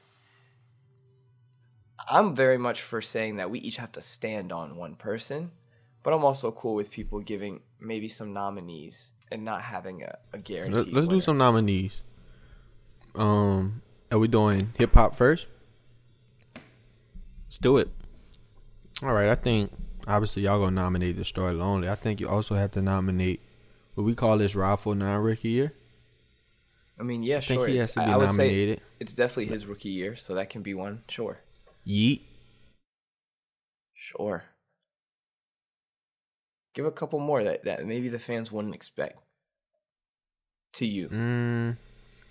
I'm very much for saying that we each have to stand on one person, but I'm also cool with people giving maybe some nominees and not having a, a guarantee. Let, let's do some nominees. Um, are we doing hip hop first? Let's do it. All right, I think obviously y'all gonna nominate the Destroy Lonely. I think you also have to nominate what we call this Raffle non rookie year. I mean, yeah, I think sure. he it's- has to be I would say it's definitely his rookie year, so that can be one. Sure, Yeat. sure. Give a couple more that, that maybe the fans wouldn't expect. To you, Mm,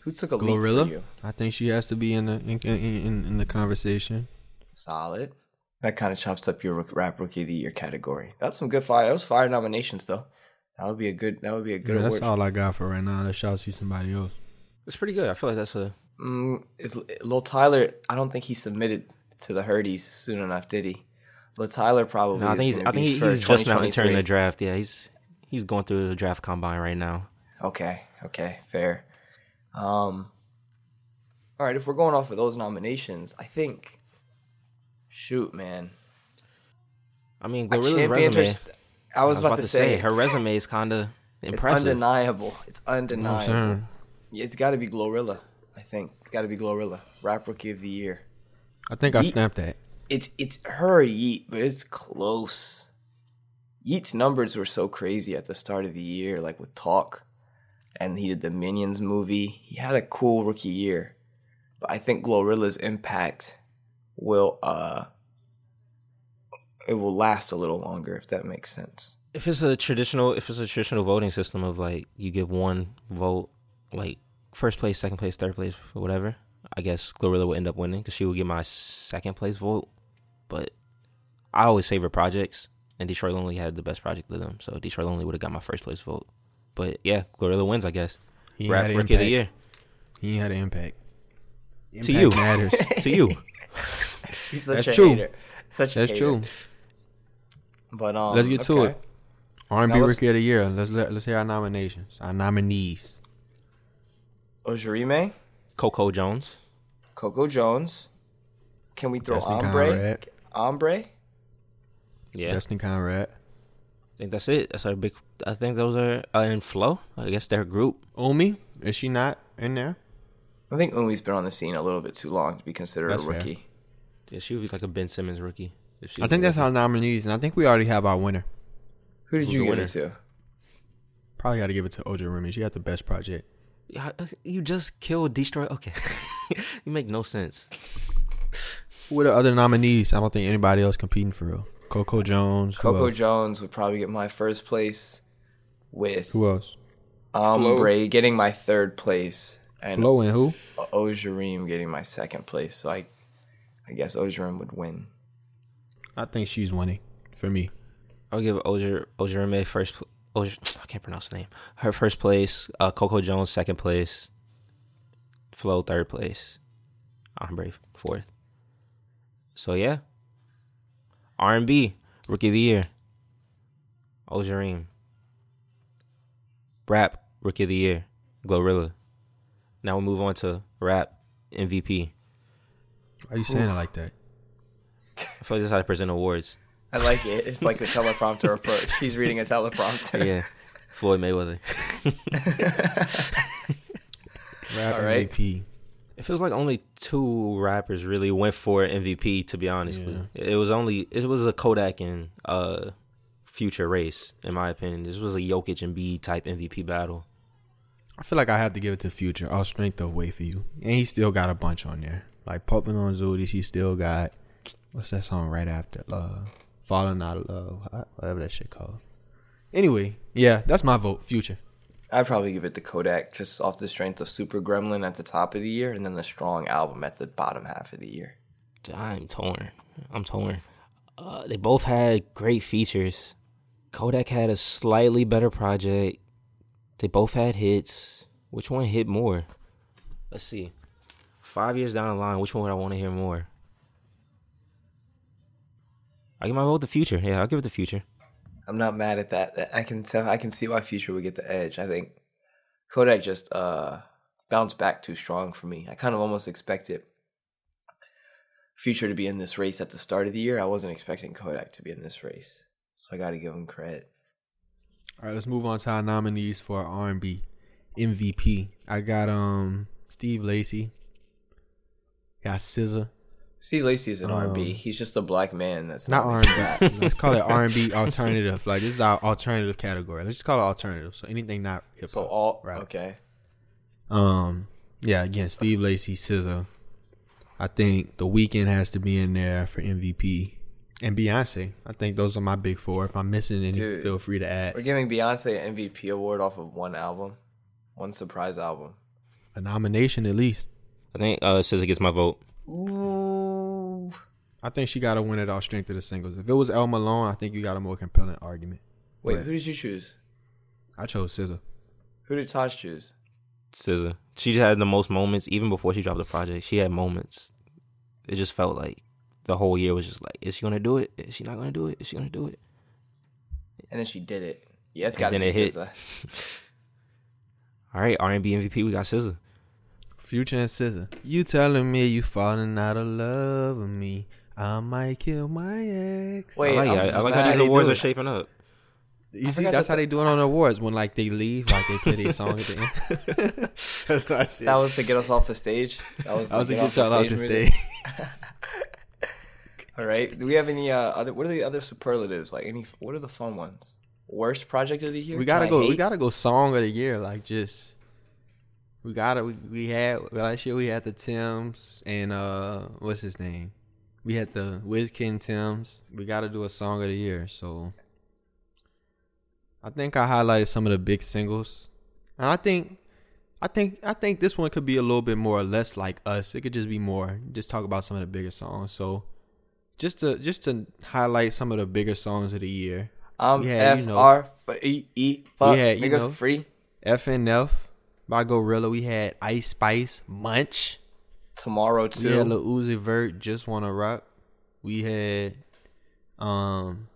who took a leap Glorilla. for you? I think she has to be in the in in, in, in the conversation. Solid. That kind of chops up your rap rookie of the year category. That's some good fire. That was fire nominations though. That would be a good. That would be a good Yeah, that's all I got for right now. Let's y'all see somebody else. It's pretty good. I feel like that's a Mm, is Lil Tyler? I don't think he submitted to the Herdies soon enough, did he? Lil Tyler probably. No, I is think he's. I think he- he's just now entering the draft. Yeah, he's he's going through the draft combine right now. Okay, okay, fair. Um, all right. If we're going off of those nominations, I think. Shoot, man. I mean, I Glorilla's championed her. resume. st- I was, about, to say, her resume is kind of <laughs> impressive. It's undeniable. It's You know undeniable. saying? Yeah, it's got to be Glorilla. I think it's got to be Glorilla, Rap Rookie of the Year. I think I snapped that. It's it's her or Yeat, but it's close. Yeat's numbers were so crazy at the start of the year, like with Talk, and he did the Minions movie. He had a cool rookie year, but I think Glorilla's impact will uh it will last a little longer if that makes sense. if it's a traditional, if it's a traditional voting system of like you give one vote, like first place, second place, third place, whatever, I guess Glorilla would end up winning because she would get my second place vote. But I always favor projects, and Destroy Lonely had the best project of them, so Destroy Lonely would have got my first place vote. But yeah, Glorilla wins, I guess. He Rap had an Rookie of the. Year He ain't had an impact. to Impact you, matters. <laughs> to you. <laughs> He's such That's a true. hater. Such a That's hater. true. But um, Let's get to okay. it. R and B Now Rookie of the Year. Let's let, let's hear our nominations. Our nominees. Ojerime, Coco Jones. Coco Jones. Can we throw Destin Ambré? Conrad. Ambré? Yeah, Destin Conrad. I think that's it. That's our big. I think those are uh, in flow. I guess their group. Umi. Is she not in there? I think Umi's been on the scene a little bit too long to be considered That's a fair. rookie. Yeah, she would be like a Ben Simmons rookie. If she I think a that's rookie. our nominees, and I think we already have our winner. Who did Who's you the give winner? it to? Probably got to give it to Ojerime. She got the best project. Yeah, You just killed Destroy. Okay, <laughs> you make no sense. Who are the other nominees? I don't think anybody else competing for real. Coco Jones. Coco? Jones would probably get my first place with Who else? Ambré getting my third place and Flo and who? Ojerime getting my second place. So I I guess Ojerime would win. I think she's winning for me. I'll give Ojer Ojerme first. Pl- Ojer, <sniffs> I can't pronounce the name. Her first place. Uh, Coco Jones second place. Flo third place. Ambré fourth. So yeah. R and B rookie of the year. Ojerime. Rap rookie of the year. Glorilla. Now we move on to rap MVP. Why are you saying it like that? I feel like this is how to present awards. I like it. It's like the teleprompter approach. He's reading a teleprompter. yeah. Floyd Mayweather. <laughs> Rap All right. MVP. It feels like only two rappers really went for MVP. To be honest, it was only it was a Kodak and uh Future race, in my opinion. This was a Jokic and Embiid type MVP battle. I feel like I have to give it to Future. All strength of way for you, and he still got a bunch on there. Like Puffin on Zootiez, he still got what's that song right after Love, Falling Out of Love, whatever that shit called. Anyway, yeah, that's my vote. Future. I'd probably give it to Kodak just off the strength of Super Gremlin at the top of the year and then the strong album at the bottom half of the year. I'm torn. I'm torn. Uh, they both had great features. Kodak had a slightly better project. They both had hits. Which one hit more? Let's see. Five years down the line, which one would I want to hear more? I give my vote the future. Yeah, I'll give it the future. I'm not mad at that. I can I can see why Future would get the edge. I think Kodak just uh bounced back too strong for me. I kind of almost expected Future to be in this race at the start of the year. I wasn't expecting Kodak to be in this race, so I got to give him credit. All right, let's move on to our nominees for R and B MVP. I got um Steve Lacy. Got SZA. Steve Lacy is an Um, R&B. He's just a black man that's Not not, R and B. Let's call it <laughs> R and B alternative. Like this is our alternative category. Let's just call it alternative. So anything not hip So hop. all Right. okay. Um, yeah, again, Steve Lacy, SZA. I think The Weeknd has to be in there for MVP, and Beyonce. I think those are my big four. If I'm missing any, Dude. feel free to add. We're giving Beyonce an MVP award off of one album, one surprise album. a nomination at least. I think uh SZA gets my vote. Ooh. I think she got to win it all strength of the singles. If it was El Malone, I think you got a more compelling argument. Wait, But who did you choose? I chose SZA. Who did Taj choose? SZA. She just had the most moments, even before she dropped the project. She had moments. It just felt like the whole year was just like, is she gonna do it? Is she not gonna do it? Is she gonna do it? And then she did it. Yeah, it's And got to be it hit. SZA. <laughs> All right, R and B MVP, we got SZA. Future and SZA. You telling me you falling out of love with me? I might kill my ex. Wait, I like, I'm. I like how these awards are shaping up. You see, that's how they do it on the awards when like they leave, like they play their song at the end. <laughs> that's what I said. That was to get us off the stage. That was, <laughs> I was to get get y'all off the stage. <laughs> All right. Do we have any uh, other? What are the other superlatives? Like any? What are the fun ones? Worst project of the year? we gotta Can I go. We gotta go. Song of the year, like just. We gotta. We, we had last year. We had the Tems and uh, what's his name? We had the Wizkid Tems. We gotta do a song of the year. So. I think I highlighted some of the big singles, and I think, I think, I think this one could be a little bit more or less like us. It could just be more. Just talk about some of the bigger songs. So. Just to just to highlight some of the bigger songs of the year. Um, you F. R F E E. Fuck. You nigga, know. free FNF by Glorilla. We had Ice Spice, Munch. Tomorrow We had too. Lil Uzi Vert, Just Wanna Rock. We had um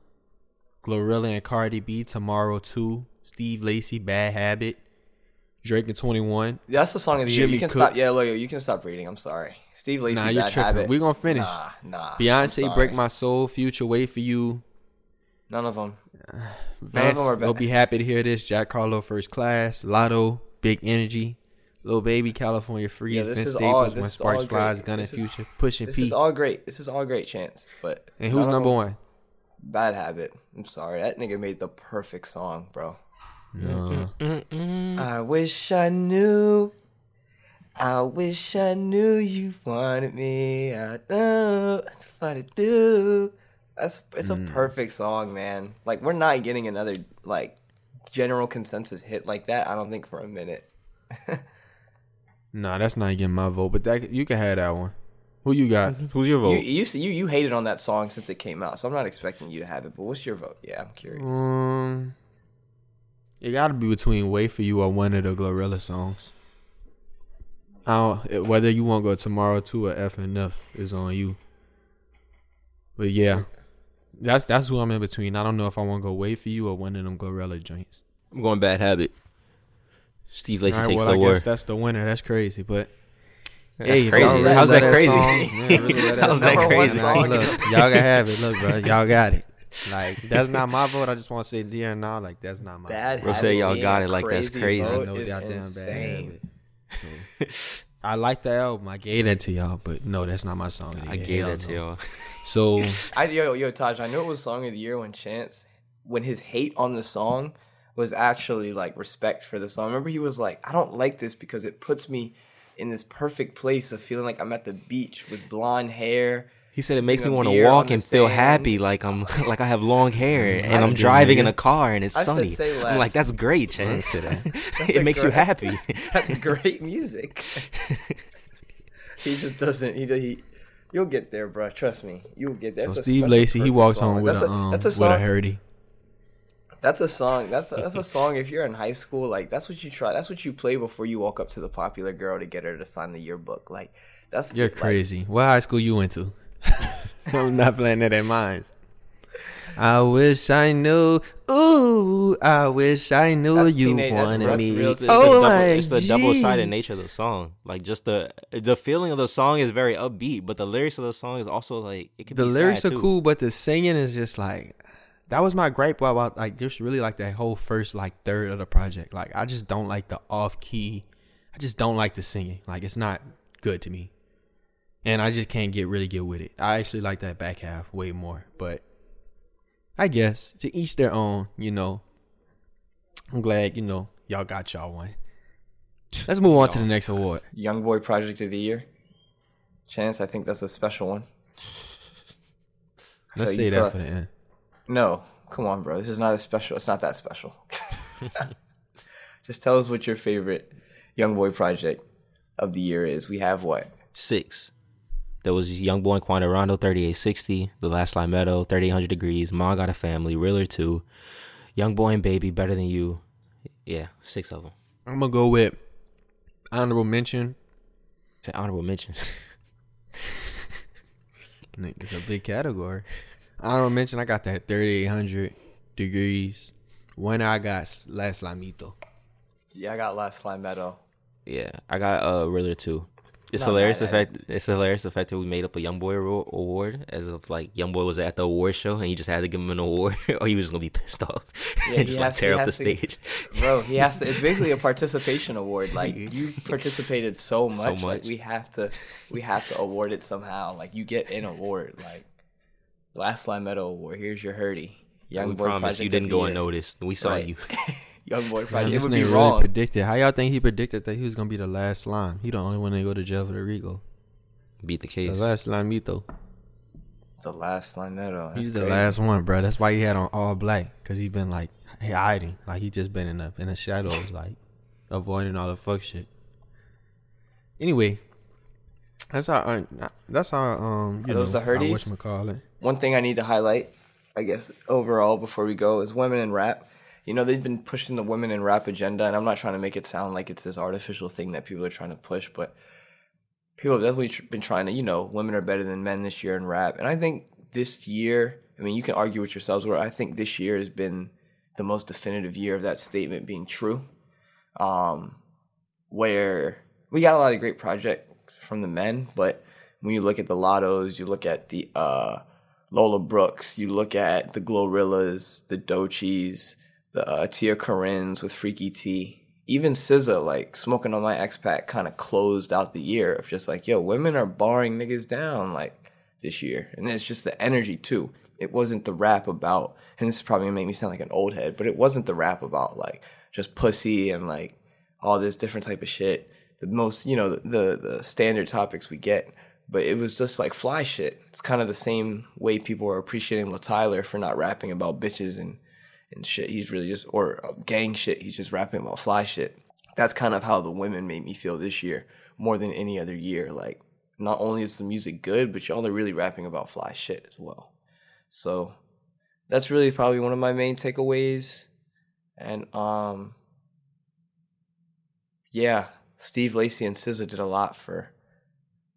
Glorilla and Cardi B, Tomorrow Too. Steve Lacy, Bad Habit. Drake and 21. That's the song of the year. You can Cooks. stop. Yeah, look, you can stop reading. I'm sorry. Steve Lacy, Nah, you're bad tripping. habit. We gonna finish. Nah, nah. Beyonce. Break My Soul, Future, Wait For You. None of them. <sighs> Vance, them are you'll be happy to hear this. Jack Harlow, First Class. Latto, Big Energy. Lil Baby, California Breeze. Yeah, this is all- Staples, this When is Sparks all Flies, great. Gun This is- Future. Pushing This P. is all great. This is all great chance. But and who's number one? Bad habit. I'm sorry. That nigga made the perfect song, bro. No. I wish I knew. I wish I knew you wanted me. I know what to do. That's it's a hmm. perfect song, man. Like we're not getting another like general consensus hit like that. I don't think for a minute. <laughs> Nah, that's not getting my vote, but that you can have that one. Who you got? Who's your vote? you you you hated on that song since it came out, so I'm not expecting you to have it. But what's your vote? Yeah, I'm curious. Um, it got to be between "Wait for You" or one of the Glorilla songs. I don't, whether you want to go tomorrow too or FNF is on you. But yeah, that's that's who I'm in between. I don't know if I want to go "Wait for You" or one of them Glorilla joints. I'm going bad habit. Steve Lacy All right, takes well the I war. guess that's the winner. That's crazy, but That's Hey, crazy. really How's love that crazy? song, <laughs> man, really that <laughs> How's that crazy? man, Look, y'all can have it. Look, bro, y'all got it. Like <laughs> that's not my vote. I just want to say here and now, like that's not my. Bad Bro habit say y'all got it like that's crazy. vote No is goddamn bad insane. habit. So, I like the album. I gave that to y'all, but no, that's not my song. of the I gave Hell that to y'all. So I yo yo Taj, I knew it was song of the year when Chance when his hate on the song was actually like respect for the song. Remember he was like, I don't like this because it puts me in this perfect place of feeling like I'm at the beach with blonde hair. He said it makes me want to walk the and feel sand." happy, like I'm <laughs> like I have long hair and I I'm said, driving in a car and it's I said, sunny. say I'm like, that's great, Chance. <laughs> That's it a makes you happy. <laughs> That's great music. he just doesn't. He he. You'll get there, bro. Trust me. You'll get there. so Steve special, Lacy, he walks song. home with That's a, um, that's a with song. a Herdy. That's a song. That's a, that's a <laughs> song. If you're in high school, like that's what you try. That's what you play before you walk up to the popular girl to get her to sign the yearbook. Like that's You're like, crazy. What high school you went to? <laughs> I'm not playing that in mine. I wish I knew. Ooh, I wish I knew That's you teenage- wanted that's me. real It's the, oh double, my it's the double-sided nature of the song. Like just the the feeling of the song is very upbeat, but the lyrics of the song is also like it could The be lyrics sad, are too. cool, but the singing is just like that was my gripe about like just really like that whole first like third of the project. Like I just don't like the off key. I just don't like the singing. Like it's not good to me. And I just can't get really get with it. I actually like that back half way more. But I guess to each their own, you know. I'm glad, you know, y'all got y'all one. Let's move on to the next award. Young Boy Project of the Year. Chance, I think that's a special one. Let's So say that for the end. No, come on, bro. This is not a special. It's not that special. <laughs> Just tell us what your favorite Young Boy Project of the year is. We have what? Six. There was Young Boy Quando Rondo, 3860, The Last Line Meadow, 3800 Degrees, Ma Got a Family, Realer 2, Young Boy and Baby, Better Than You. Yeah, six of them. I'm gonna go with honorable mention. Say honorable mentions. Nick, It's a big category. Honorable mention. I got that 3800 degrees. When I got Last Lamito. Yeah, I got Last Slime Meadow. yeah, I got uh, Realer 2. It's Not hilarious the mad at fact it's hilarious the fact that we made up a Young Boy ro- award as if like Young Boy was at the award show and you just had to give him an award <laughs> or he was gonna be pissed off Yeah, <laughs> and just like has to- tear up the to- stage. <laughs> Bro, he has to. It's basically a participation award. Like you participated so much, like much. we have to, we have to award it somehow. Like you get an award. Like Last Slime Meadow Award. Here's your Herdy. Young we Boy promise Project you didn't go unnoticed. We saw Right. you. <laughs> Young Boy <laughs> Project. It this nigga really wrong. predicted. How y'all think he predicted that he was gonna be the last slime? He the only one that go to jail for the RICO. Beat the case. The last Lamito. The Last Slime Meadow. That's He's the last one, bro. That's why he had on all black because he been like hiding, like he just been in the in the shadows, <laughs> like avoiding all the fuck shit. Anyway, that's how. Uh, that's how. Um, you those know, the Herdies? What call it? One thing I need to highlight, I guess, overall before we go is women in rap. You know, they've been pushing the women in rap agenda, and I'm not trying to make it sound like it's this artificial thing that people are trying to push, but people have definitely been trying to, you know, women are better than men this year in rap. And I think this year, I mean, you can argue with yourselves, where I think this year has been the most definitive year of that statement being true. Um, where we got a lot of great projects from the men, but when you look at the Lattos, you look at the uh, Lola Brooke, you look at the Glorillas, the Doechiis, the uh, Tia Corinnes with Freaky T, even SZA, like smoking on my ex pack, kind of closed out the year of just like, yo, women are barring niggas down like this year, and it's just the energy too. It wasn't the rap about, and this is probably gonna make me sound like an old head, but it wasn't the rap about like just pussy and like all this different type of shit. The most, you know, the, the the standard topics we get, but it was just like fly shit. It's kind of the same way people are appreciating La Tyler for not rapping about bitches and and shit. He's really just or uh, gang shit. He's just rapping about fly shit. That's kind of how the women made me feel this year more than any other year. Like not only is the music good, but y'all are really rapping about fly shit as well. So that's really probably one of my main takeaways. And um yeah, Steve Lacy and SZA did a lot for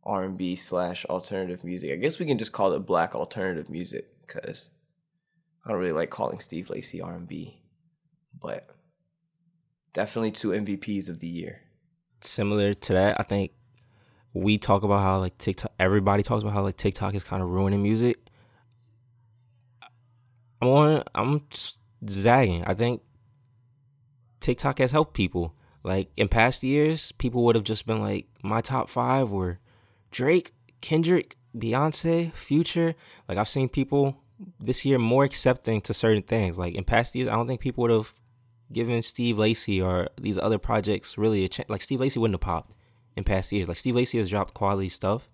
R and B slash alternative music. I guess we can just call it black alternative music because I don't really like calling Steve Lacy R and B, but definitely two MVPs of the year. Similar to that, I think we talk about how like TikTok. Everybody talks about how like TikTok is kind of ruining music. I'm on. I'm zagging. I think TikTok has helped people. Like in past years, people would have just been like, my top five were Drake, Kendrick, Beyonce, Future. Like I've seen people this year more accepting to certain things. Like in past years, I don't think people would have given Steve Lacy or these other projects really a chance. Like Steve Lacy wouldn't have popped in past years. Like Steve Lacy has dropped quality stuff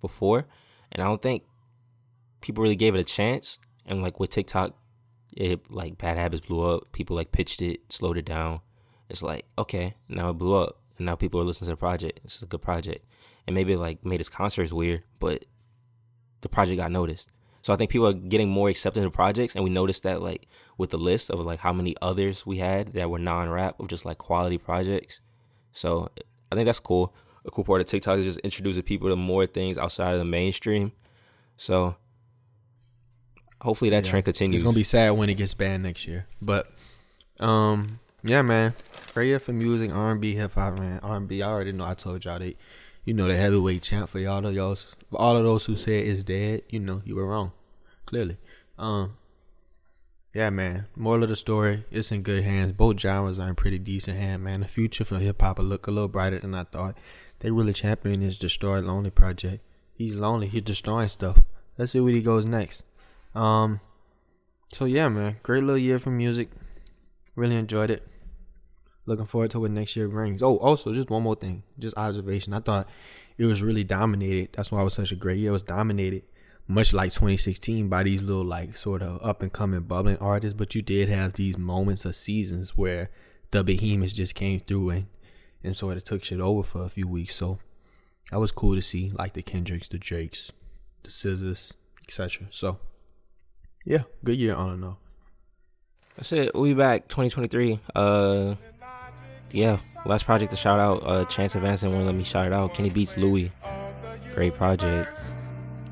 before, and I don't think people really gave it a chance. And like with TikTok, it like Bad Habits blew up. People like pitched it, slowed it down. It's like okay, now it blew up, and now people are listening to the project. It's a good project, and maybe it, like made his concerts weird, but the project got noticed. So I think people are getting more accepting of projects, and we noticed that like with the list of like how many others we had that were non-rap of just like quality projects. So I think that's cool. A cool part of TikTok is just introducing people to more things outside of the mainstream. So hopefully that Yeah. trend continues. It's gonna be sad when it gets banned next year. But um, yeah, man, great year for music, R and B, hip hop, man. R and B. I already know. I told y'all they, you know, the heavyweight champ for y'all. Y'all, for all of those who said it's dead, you know, you were wrong. Clearly, um. Yeah, man. Moral of the story, it's in good hands. Both genres are in pretty decent hands, man. The future for hip hop look a little brighter than I thought. They really champion his Destroy Lonely project. He's lonely. He's destroying stuff. Let's see where he goes next. Um. So yeah, man. Great little year for music. Really enjoyed it. Looking forward to what next year brings. Oh, also just one more thing, just observation. I thought it was really dominated. That's why it was such a great year. It was dominated, much like 2016, by these little like sort of up and coming bubbling artists. But you did have these moments of seasons where the behemoths just came through and and sort of took shit over for a few weeks. So that was cool to see, like the Kendricks, the Drakes, the SZAs, etc. So yeah, good year on and off. That's it. Be back 2023. Uh, yeah. Last project to shout out. Uh, Chance Advancing won't let me shout it out. Kenny Beats Louie. Great project.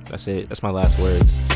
That's it. That's my last words.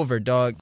Over, dog.